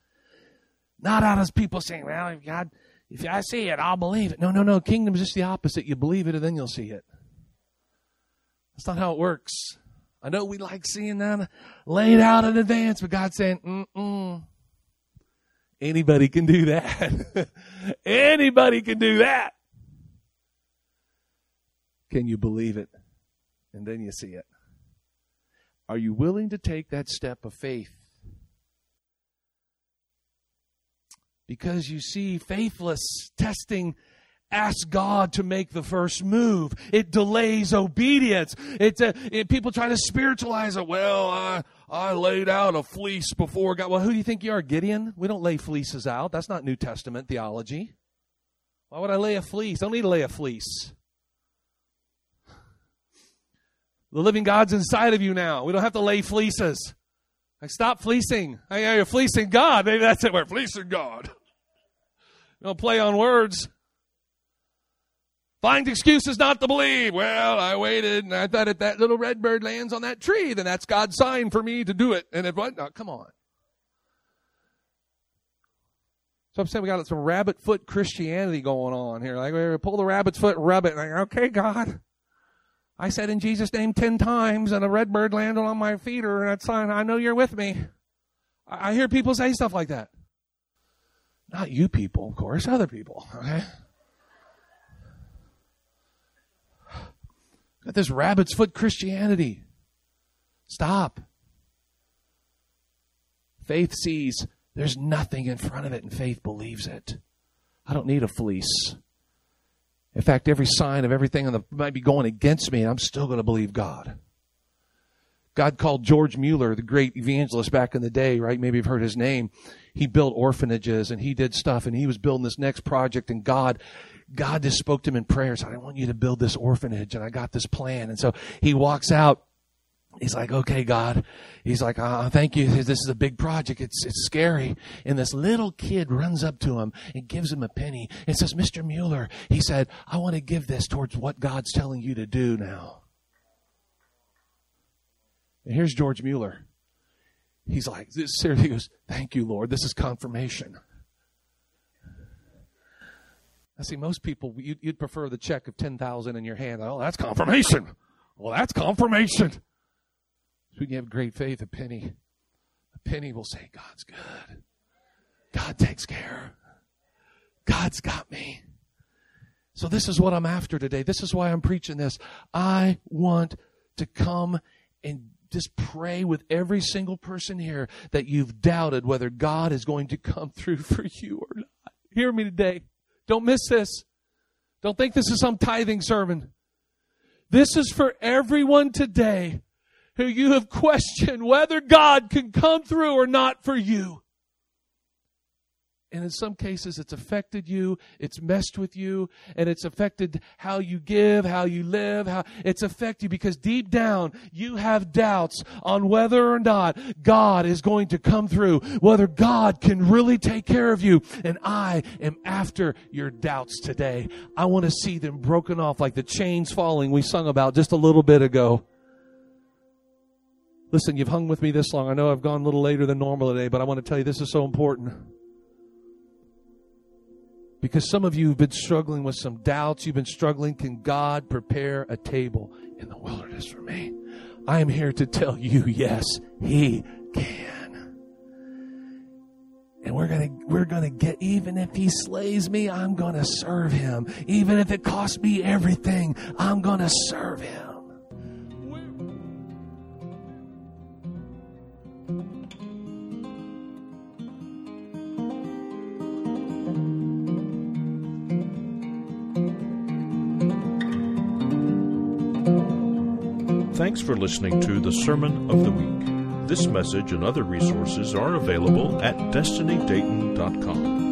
[SPEAKER 2] Not out of people saying, well, if God, if I see it, I'll believe it. No, no, no. Kingdom is just the opposite. You believe it and then you'll see it. That's not how it works. I know we like seeing that laid out in advance, but God's saying, mm-mm. Anybody can do that. Anybody can do that. Can you believe it? And then you see it. Are you willing to take that step of faith? Because you see, faithless testing ask God to make the first move. It delays obedience. It's a, it, people try to spiritualize it. Well, I, I laid out a fleece before God. Well, who do you think you are, Gideon? We don't lay fleeces out. That's not New Testament theology. Why would I lay a fleece? I don't need to lay a fleece. The living God's inside of you now. We don't have to lay fleeces. Like, stop fleecing. Hey, you're fleecing God. Maybe that's it. We're fleecing God. don't play on words. Find excuses not to believe. Well, I waited and I thought if that little red bird lands on that tree, then that's God's sign for me to do it. And if what? No, come on. So I'm saying we got some rabbit foot Christianity going on here. Like, we pull the rabbit's foot, rub it. Like, okay, God. I said in Jesus' name ten times, and a red bird landed on my feeder, and that's sign I know you're with me. I hear people say stuff like that. Not you people, of course, other people. Okay. Got this rabbit's foot Christianity. Stop. Faith sees there's nothing in front of it, and faith believes it. I don't need a fleece. In fact, every sign of everything that might be going against me, and I'm still going to believe God. God called George Mueller, the great evangelist back in the day, right? Maybe you've heard his name. He built orphanages and he did stuff and he was building this next project and God, God just spoke to him in prayer. Said, I want you to build this orphanage and I got this plan. And so he walks out He's like, okay, God. He's like, uh, thank you. This is a big project. It's, it's scary. And this little kid runs up to him and gives him a penny and says, Mr. Mueller, he said, I want to give this towards what God's telling you to do now. And here's George Mueller. He's like, this he goes, thank you, Lord. This is confirmation. I see most people, you'd, you'd prefer the check of 10,000 in your hand. Oh, that's confirmation. Well, that's confirmation. So we can have great faith. A penny, a penny will say, God's good. God takes care. God's got me. So this is what I'm after today. This is why I'm preaching this. I want to come and just pray with every single person here that you've doubted whether God is going to come through for you or not. Hear me today. Don't miss this. Don't think this is some tithing sermon. This is for everyone today who you have questioned whether God can come through or not for you. And in some cases, it's affected you, it's messed with you, and it's affected how you give, how you live, how it's affected you because deep down you have doubts on whether or not God is going to come through, whether God can really take care of you. And I am after your doubts today. I want to see them broken off like the chains falling we sung about just a little bit ago. Listen, you've hung with me this long. I know I've gone a little later than normal today, but I want to tell you this is so important. Because some of you have been struggling with some doubts. You've been struggling. Can God prepare a table in the wilderness for me? I am here to tell you, yes, He can. And we're gonna we're gonna get even if he slays me, I'm gonna serve him. Even if it costs me everything, I'm gonna serve him.
[SPEAKER 1] Thanks for listening to the Sermon of the Week. This message and other resources are available at destinydayton.com.